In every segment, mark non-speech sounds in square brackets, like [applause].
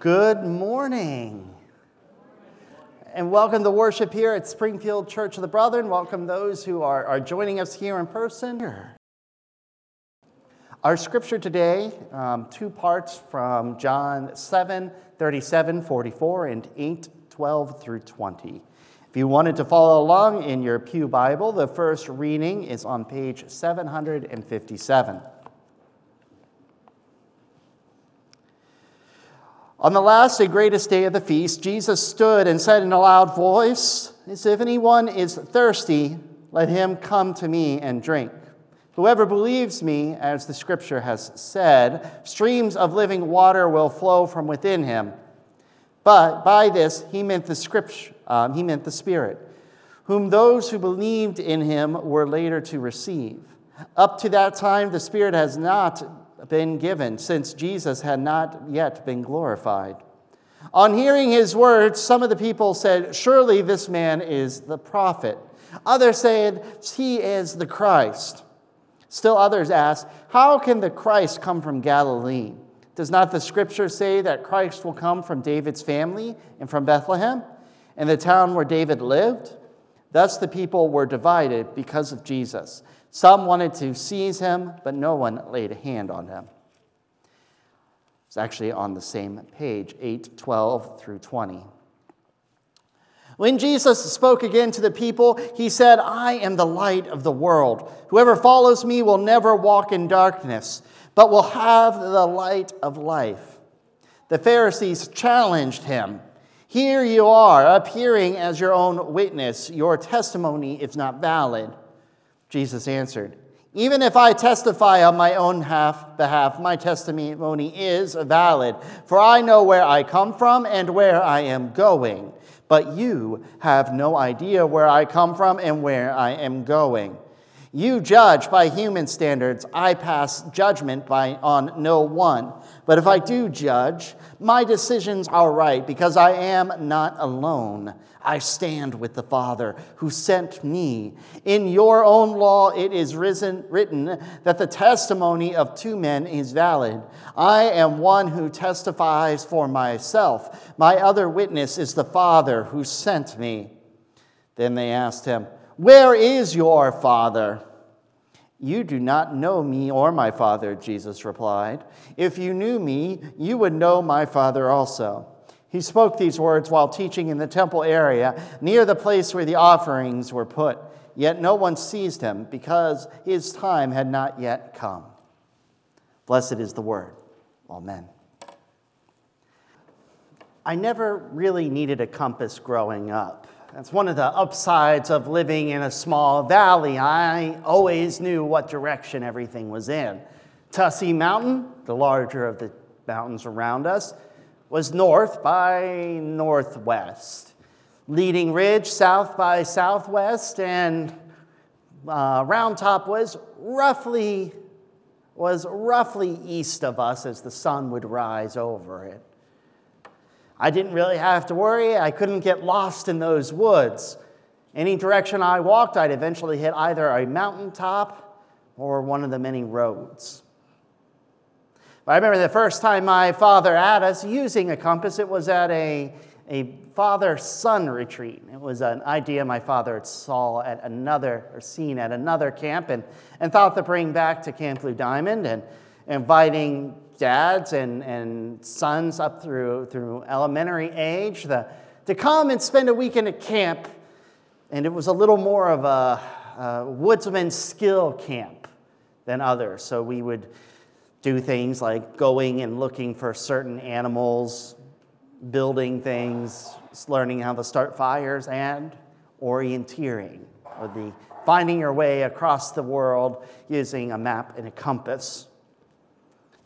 Good morning. And welcome to worship here at Springfield Church of the Brethren. Welcome those who are, are joining us here in person. Our scripture today, um, two parts from John 7 37, 44, and 8 12 through 20. If you wanted to follow along in your Pew Bible, the first reading is on page 757. On the last and greatest day of the feast, Jesus stood and said in a loud voice, If anyone is thirsty, let him come to me and drink. Whoever believes me, as the scripture has said, streams of living water will flow from within him. But by this he meant the scripture, um, he meant the Spirit, whom those who believed in him were later to receive. Up to that time, the Spirit has not been given, since Jesus had not yet been glorified. On hearing his words, some of the people said, Surely this man is the prophet. Others said, He is the Christ. Still others asked, How can the Christ come from Galilee? Does not the scripture say that Christ will come from David's family and from Bethlehem, and the town where David lived? Thus the people were divided because of Jesus. Some wanted to seize him, but no one laid a hand on him. It's actually on the same page, 8, 12 through 20. When Jesus spoke again to the people, he said, I am the light of the world. Whoever follows me will never walk in darkness, but will have the light of life. The Pharisees challenged him. Here you are, appearing as your own witness. Your testimony is not valid. Jesus answered, Even if I testify on my own half, behalf, my testimony is valid, for I know where I come from and where I am going. But you have no idea where I come from and where I am going. You judge by human standards. I pass judgment by, on no one. But if I do judge, my decisions are right because I am not alone. I stand with the Father who sent me. In your own law, it is risen, written that the testimony of two men is valid. I am one who testifies for myself. My other witness is the Father who sent me. Then they asked him, Where is your Father? You do not know me or my Father, Jesus replied. If you knew me, you would know my Father also. He spoke these words while teaching in the temple area near the place where the offerings were put. Yet no one seized him because his time had not yet come. Blessed is the word. Amen. I never really needed a compass growing up. That's one of the upsides of living in a small valley. I always knew what direction everything was in. Tussey Mountain, the larger of the mountains around us, was north by northwest. Leading Ridge, south by southwest, and uh, Round Top was roughly was roughly east of us as the sun would rise over it. I didn't really have to worry. I couldn't get lost in those woods. Any direction I walked, I'd eventually hit either a mountaintop or one of the many roads. I remember the first time my father had us using a compass, it was at a, a father son retreat. It was an idea my father had saw at another, or seen at another camp, and, and thought to bring back to Camp Blue Diamond, and inviting dads and, and sons up through, through elementary age the, to come and spend a weekend at camp. And it was a little more of a, a woodsman skill camp than others. So we would do things like going and looking for certain animals, building things, learning how to start fires, and orienteering, or the finding your way across the world using a map and a compass.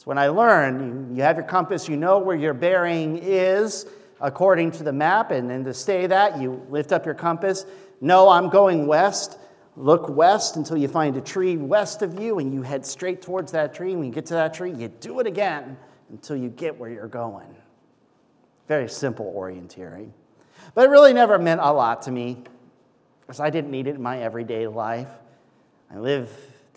It's when I learned you have your compass, you know where your bearing is according to the map, and then to stay that, you lift up your compass. No, I'm going west. Look west until you find a tree west of you, and you head straight towards that tree. When you get to that tree, you do it again until you get where you're going. Very simple orienteering. But it really never meant a lot to me because I didn't need it in my everyday life. I live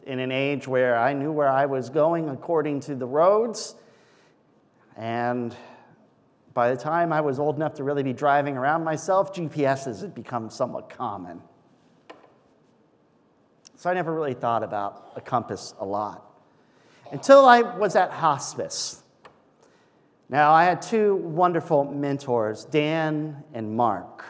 in an age where I knew where I was going according to the roads, and By the time I was old enough to really be driving around myself, GPSs had become somewhat common. So I never really thought about a compass a lot until I was at hospice. Now, I had two wonderful mentors, Dan and Mark.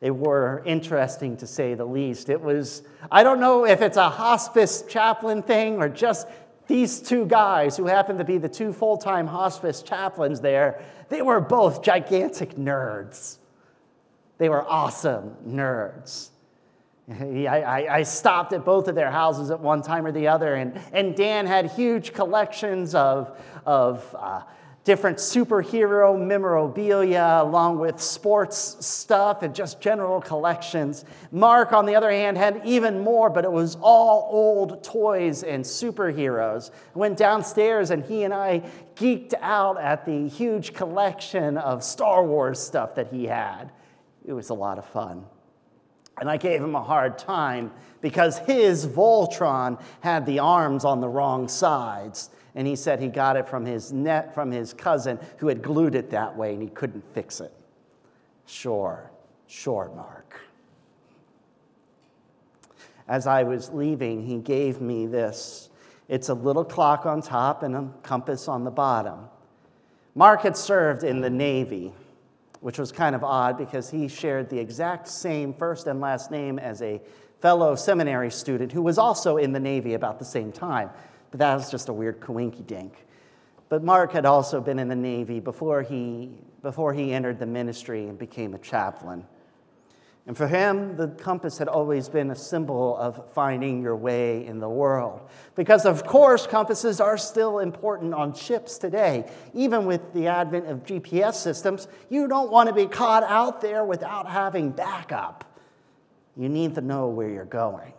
They were interesting to say the least. It was, I don't know if it's a hospice chaplain thing or just these two guys who happened to be the two full time hospice chaplains there. They were both gigantic nerds. They were awesome nerds. [laughs] I, I, stopped at both of their houses at one time or the other, and, and Dan had huge collections of, of uh, different superhero memorabilia, along with sports stuff and just general collections. Mark, on the other hand, had even more, but it was all old toys and superheroes. Went downstairs, and he and I geeked out at the huge collection of Star Wars stuff that he had. It was a lot of fun. And I gave him a hard time because his Voltron had the arms on the wrong sides. And he said he got it from his net from his cousin who had glued it that way and he couldn't fix it. Sure, sure, Mark. As I was leaving, he gave me this. It's a little clock on top and a compass on the bottom. Mark had served in the Navy which was kind of odd because he shared the exact same first and last name as a fellow seminary student who was also in the Navy about the same time. But that was just a weird coinky dink. But Mark had also been in the Navy before he, before he entered the ministry and became a chaplain. And for him, the compass had always been a symbol of finding your way in the world. Because, of course, compasses are still important on ships today. Even with the advent of GPS systems, you don't want to be caught out there without having backup. You need to know where you're going.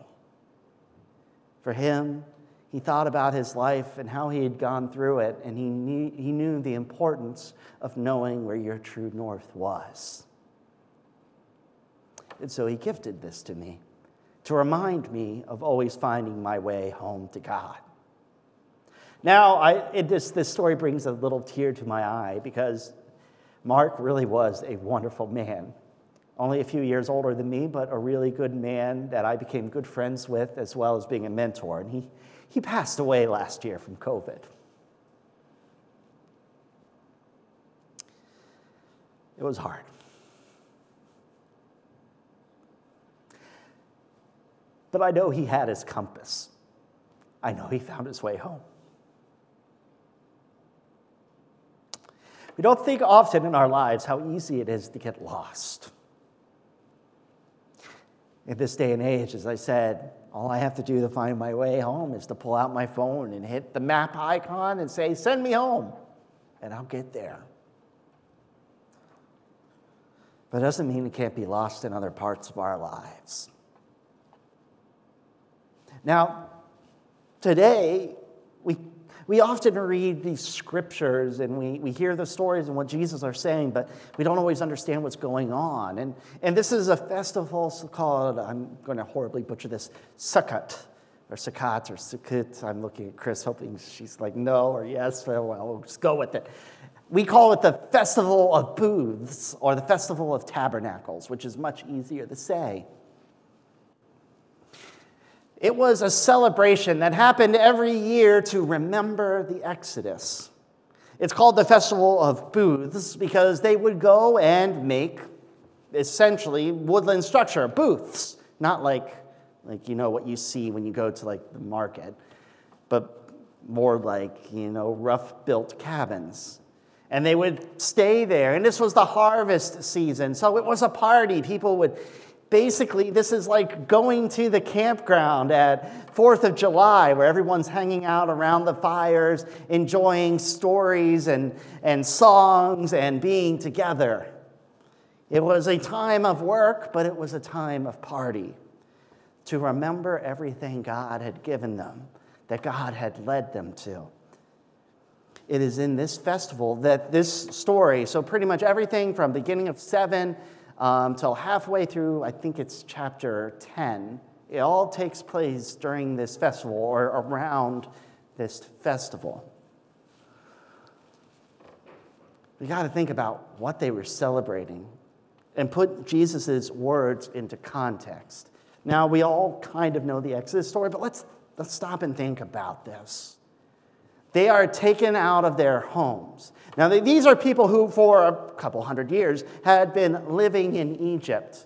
For him, he thought about his life and how he had gone through it, and he knew, he knew the importance of knowing where your true north was. And so he gifted this to me to remind me of always finding my way home to God. Now, I, it, this, this story brings a little tear to my eye because Mark really was a wonderful man. Only a few years older than me, but a really good man that I became good friends with as well as being a mentor. And he, he passed away last year from COVID. It was hard. But I know he had his compass. I know he found his way home. We don't think often in our lives how easy it is to get lost. In this day and age, as I said, all I have to do to find my way home is to pull out my phone and hit the map icon and say, Send me home, and I'll get there. But it doesn't mean it can't be lost in other parts of our lives. Now, today, we often read these scriptures and we, we hear the stories and what Jesus are saying, but we don't always understand what's going on. And, and this is a festival called, I'm going to horribly butcher this, Sukkot, or Sukkot, or Sukkot. I'm looking at Chris, hoping she's like, no, or yes, well, we'll just go with it. We call it the Festival of Booths, or the Festival of Tabernacles, which is much easier to say. It was a celebration that happened every year to remember the Exodus. It's called the Festival of Booths because they would go and make essentially woodland structure, booths, not like, like you know what you see when you go to like the market, but more like, you know, rough built cabins. And they would stay there. And this was the harvest season. So it was a party. People would basically, this is like going to the campground at 4th of July, where everyone's hanging out around the fires, enjoying stories and, and songs and being together. It was a time of work, but it was a time of party to remember everything God had given them, that God had led them to. It is in this festival that this story, so pretty much everything from beginning of 7 um, till halfway through, I think it's chapter 10. It all takes place during this festival or around this festival. We got to think about what they were celebrating and put Jesus' words into context. Now, we all kind of know the Exodus story, but let's, let's stop and think about this. They are taken out of their homes. Now, these are people who, for a couple hundred years, had been living in Egypt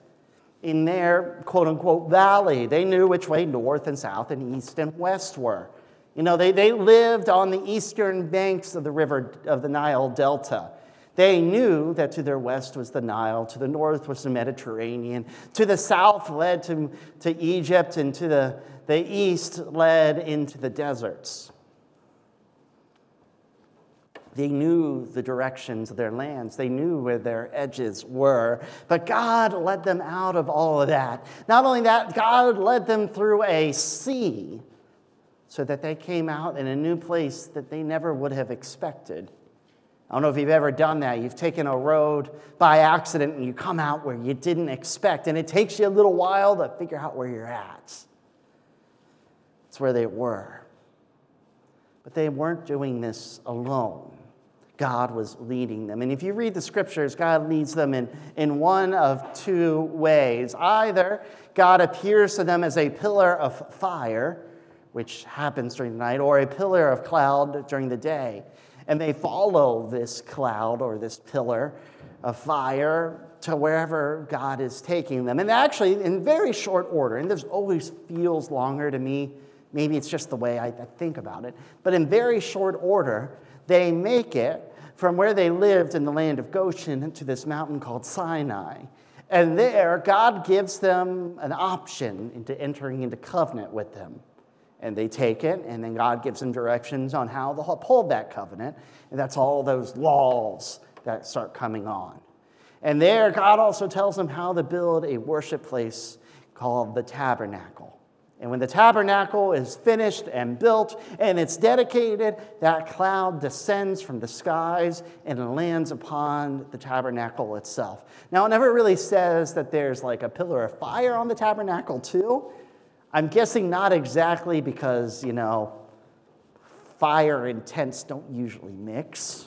in their quote unquote valley. They knew which way north and south and east and west were. You know, they, they lived on the eastern banks of the river of the Nile Delta. They knew that to their west was the Nile, to the north was the Mediterranean, to the south led to, to Egypt, and to the, the east led into the deserts. They knew the directions of their lands. They knew where their edges were. But God led them out of all of that. Not only that, God led them through a sea so that they came out in a new place that they never would have expected. I don't know if you've ever done that. You've taken a road by accident and you come out where you didn't expect, and it takes you a little while to figure out where you're at. It's where they were. But they weren't doing this alone. God was leading them. And if you read the scriptures, God leads them in, in one of two ways. Either God appears to them as a pillar of fire, which happens during the night, or a pillar of cloud during the day. And they follow this cloud or this pillar of fire to wherever God is taking them. And actually, in very short order, and this always feels longer to me, maybe it's just the way I, I think about it, but in very short order, they make it from where they lived in the land of Goshen to this mountain called Sinai. And there, God gives them an option into entering into covenant with them. And they take it, and then God gives them directions on how they'll uphold that covenant. And that's all those laws that start coming on. And there, God also tells them how to build a worship place called the tabernacle. And when the tabernacle is finished and built and it's dedicated, that cloud descends from the skies and lands upon the tabernacle itself. Now, it never really says that there's like a pillar of fire on the tabernacle, too. I'm guessing not exactly because, you know, fire and tents don't usually mix.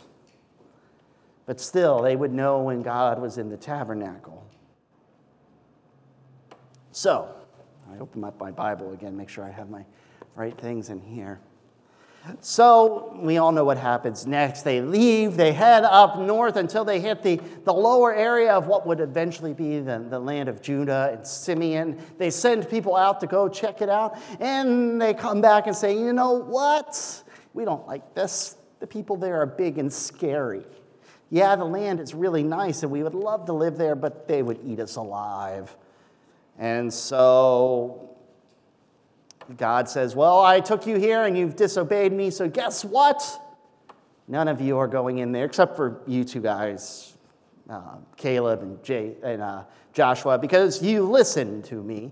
But still, they would know when God was in the tabernacle. So, I open up my Bible again, make sure I have my right things in here. So we all know what happens next. They leave, they head up north until they hit the, the lower area of what would eventually be the, the land of Judah and Simeon. They send people out to go check it out, and they come back and say, You know what? We don't like this. The people there are big and scary. Yeah, the land is really nice, and we would love to live there, but they would eat us alive. And so God says, Well, I took you here and you've disobeyed me, so guess what? None of you are going in there except for you two guys, uh, Caleb and, Jay, and uh, Joshua, because you listened to me.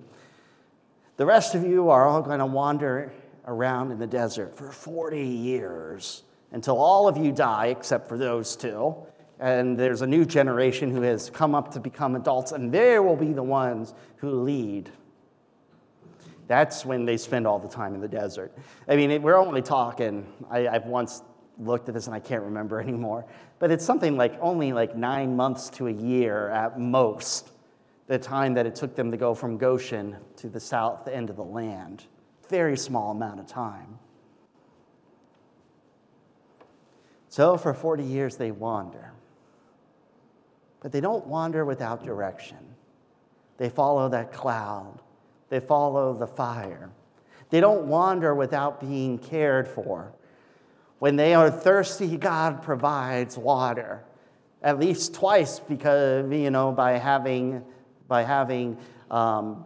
The rest of you are all going to wander around in the desert for 40 years until all of you die except for those two and there's a new generation who has come up to become adults, and they will be the ones who lead. That's when they spend all the time in the desert. I mean, we're only talking, I, have once looked at this and I can't remember [laughs] anymore, but it's something like only like nine months to a year at most, the time that it took them to go from Goshen to the south end of the land. Very small amount of time. So for 40 years they wander. But they don't wander without direction. They follow that cloud, they follow the fire. They don't wander without being cared for. When they are thirsty, God provides water. At least twice, because, you know, by having, by having um,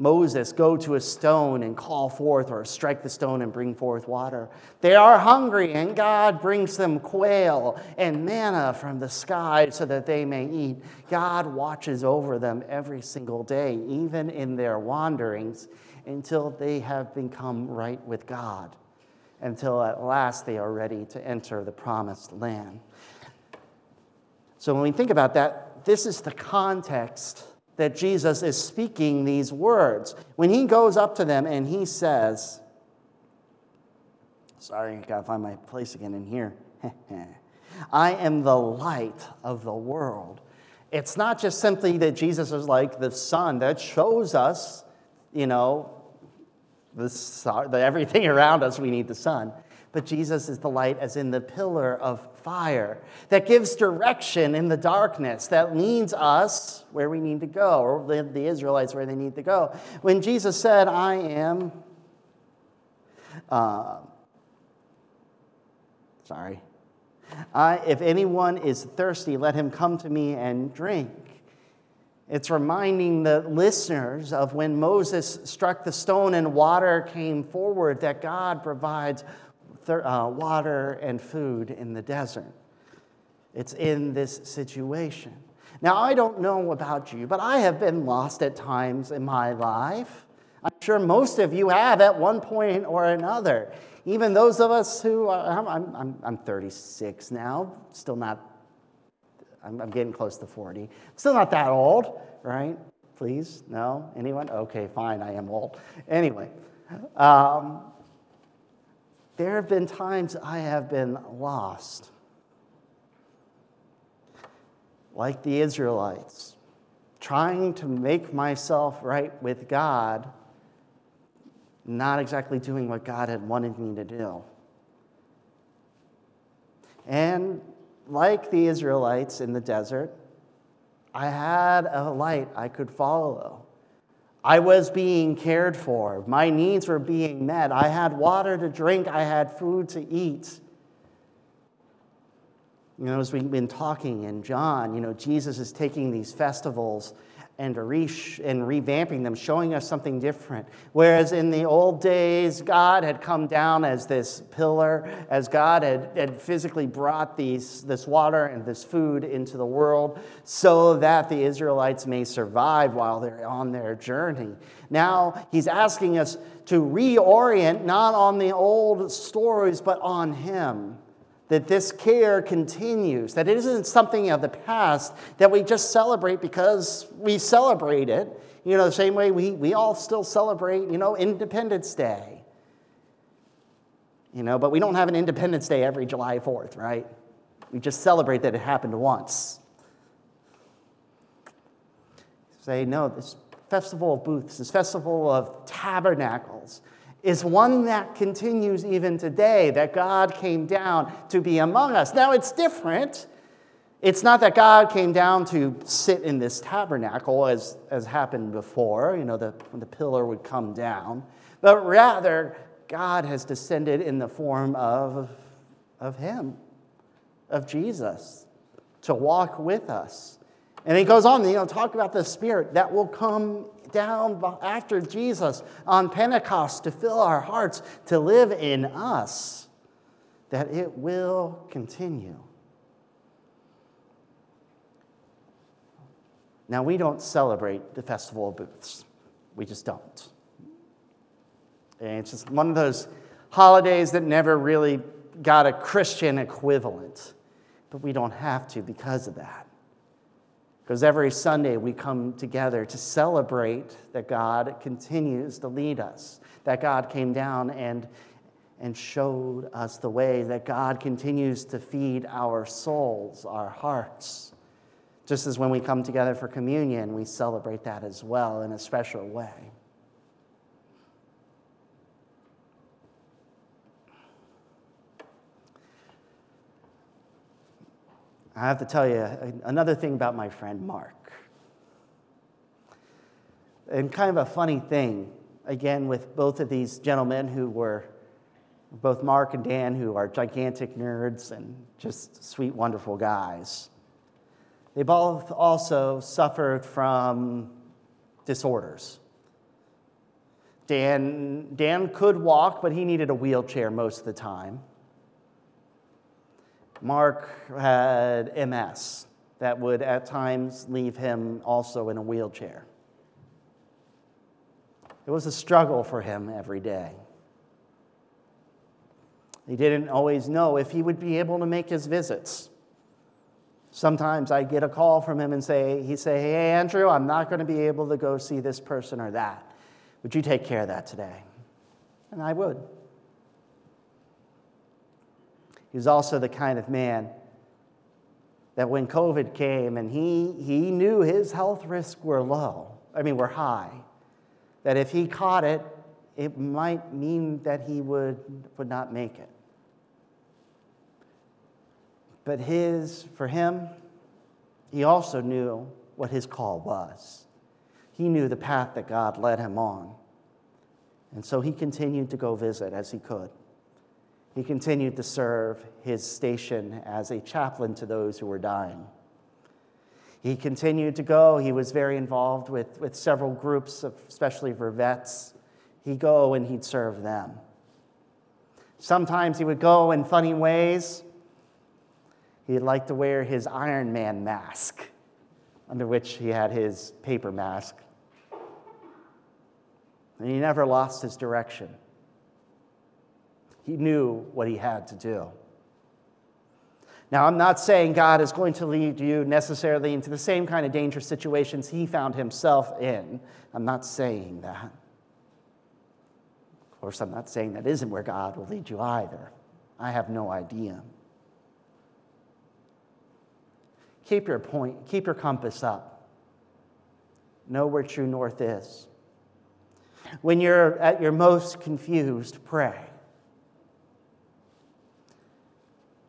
Moses go to a stone and call forth, or strike the stone and bring forth water. They are hungry, and God brings them quail and manna from the sky so that they may eat. God watches over them every single day, even in their wanderings, until they have become right with God, until at last they are ready to enter the promised land. So when we think about that, this is the context that Jesus is speaking these words. When he goes up to them and he says, Sorry, I gotta find my place again in here. [laughs] I am the light of the world. It's not just simply that Jesus is like the sun that shows us, you know, the, everything [laughs] around us, we need the sun. But Jesus is the light, as in the pillar of fire that gives direction in the darkness, that leads us where we need to go, or the Israelites where they need to go. When Jesus said, I am, uh, sorry, I, if anyone is thirsty, let him come to me and drink. It's reminding the listeners of when Moses struck the stone and water came forward, that God provides uh, water and food in the desert. It's in this situation. Now, I don't know about you, but I have been lost at times in my life. I'm sure most of you have at one point or another. Even those of us who are, I'm, I'm, I'm 36 now, still not, I'm, I'm getting close to 40. Still not that old, right? Please? No? Anyone? Okay, fine, I am old. Anyway, um, there have been times I have been lost, like the Israelites, trying to make myself right with God, not exactly doing what God had wanted me to do. And like the Israelites in the desert, I had a light I could follow. I was being cared for. My needs were being met. I had water to drink. I had food to eat. You know, as we've been talking in John, you know, Jesus is taking these festivals and, re- and revamping them, showing us something different. Whereas in the old days, God had come down as this pillar, as God had, had physically brought these, this water and this food into the world so that the Israelites may survive while they're on their journey. Now, he's asking us to reorient not on the old stories, but on Him that this care continues, that it isn't something of the past that we just celebrate because we celebrate it. You know, the same way we, we all still celebrate, you know, Independence Day. You know, but we don't have an Independence Day every July 4th, right? We just celebrate that it happened once. Say, no, this festival of booths, this festival of tabernacles, is one that continues even today, that God came down to be among us. Now, it's different. It's not that God came down to sit in this tabernacle as, as happened before, you know, the, the pillar would come down, but rather, God has descended in the form of, of Him, of Jesus, to walk with us. And he goes on, you know, talk about the Spirit that will come down after Jesus on Pentecost to fill our hearts, to live in us, that it will continue. Now, we don't celebrate the Festival of Booths. We just don't. And it's just one of those holidays that never really got a Christian equivalent. But we don't have to because of that. Because every Sunday we come together to celebrate that God continues to lead us, that God came down and, and showed us the way, that God continues to feed our souls, our hearts. Just as when we come together for communion, we celebrate that as well in a special way. I have to tell you another thing about my friend Mark. And kind of a funny thing, again, with both of these gentlemen who were, both Mark and Dan, who are gigantic nerds and just sweet, wonderful guys. They both also suffered from disorders. Dan, Dan could walk, but he needed a wheelchair most of the time. Mark had MS that would at times leave him also in a wheelchair. It was a struggle for him every day. He didn't always know if he would be able to make his visits. Sometimes I'd get a call from him and say, he'd say, Hey, Andrew, I'm not going to be able to go see this person or that. Would you take care of that today? And I would. He was also the kind of man that when COVID came and he, he knew his health risks were low, I mean, were high, that if he caught it, it might mean that he would, would not make it. But his, for him, he also knew what his call was. He knew the path that God led him on. And so he continued to go visit as he could. He continued to serve his station as a chaplain to those who were dying. He continued to go. He was very involved with, with several groups, of, especially for vets. He'd go and he'd serve them. Sometimes he would go in funny ways. He'd like to wear his Iron Man mask, under which he had his paper mask. And he never lost his direction. He knew what he had to do. Now, I'm not saying God is going to lead you necessarily into the same kind of dangerous situations he found himself in. I'm not saying that. Of course, I'm not saying that isn't where God will lead you either. I have no idea. Keep your point, keep your compass up. Know where true north is. When you're at your most confused, pray.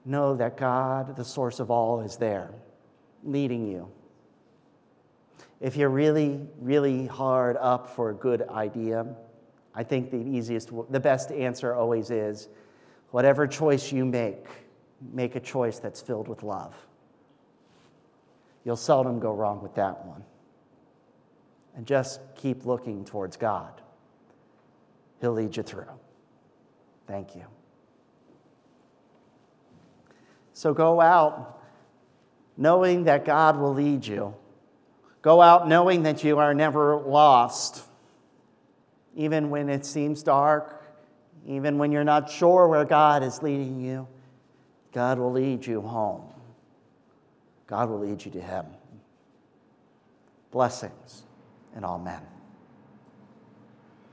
Know that God, the source of all, is there, leading you. If you're really, really hard up for a good idea, I think the easiest, the best answer always is whatever choice you make, make a choice that's filled with love. You'll seldom go wrong with that one. And just keep looking towards God. He'll lead you through. Thank you. So go out knowing that God will lead you. Go out knowing that you are never lost, even when it seems dark, even when you're not sure where God is leading you. God will lead you home. God will lead you to Him. Blessings and amen.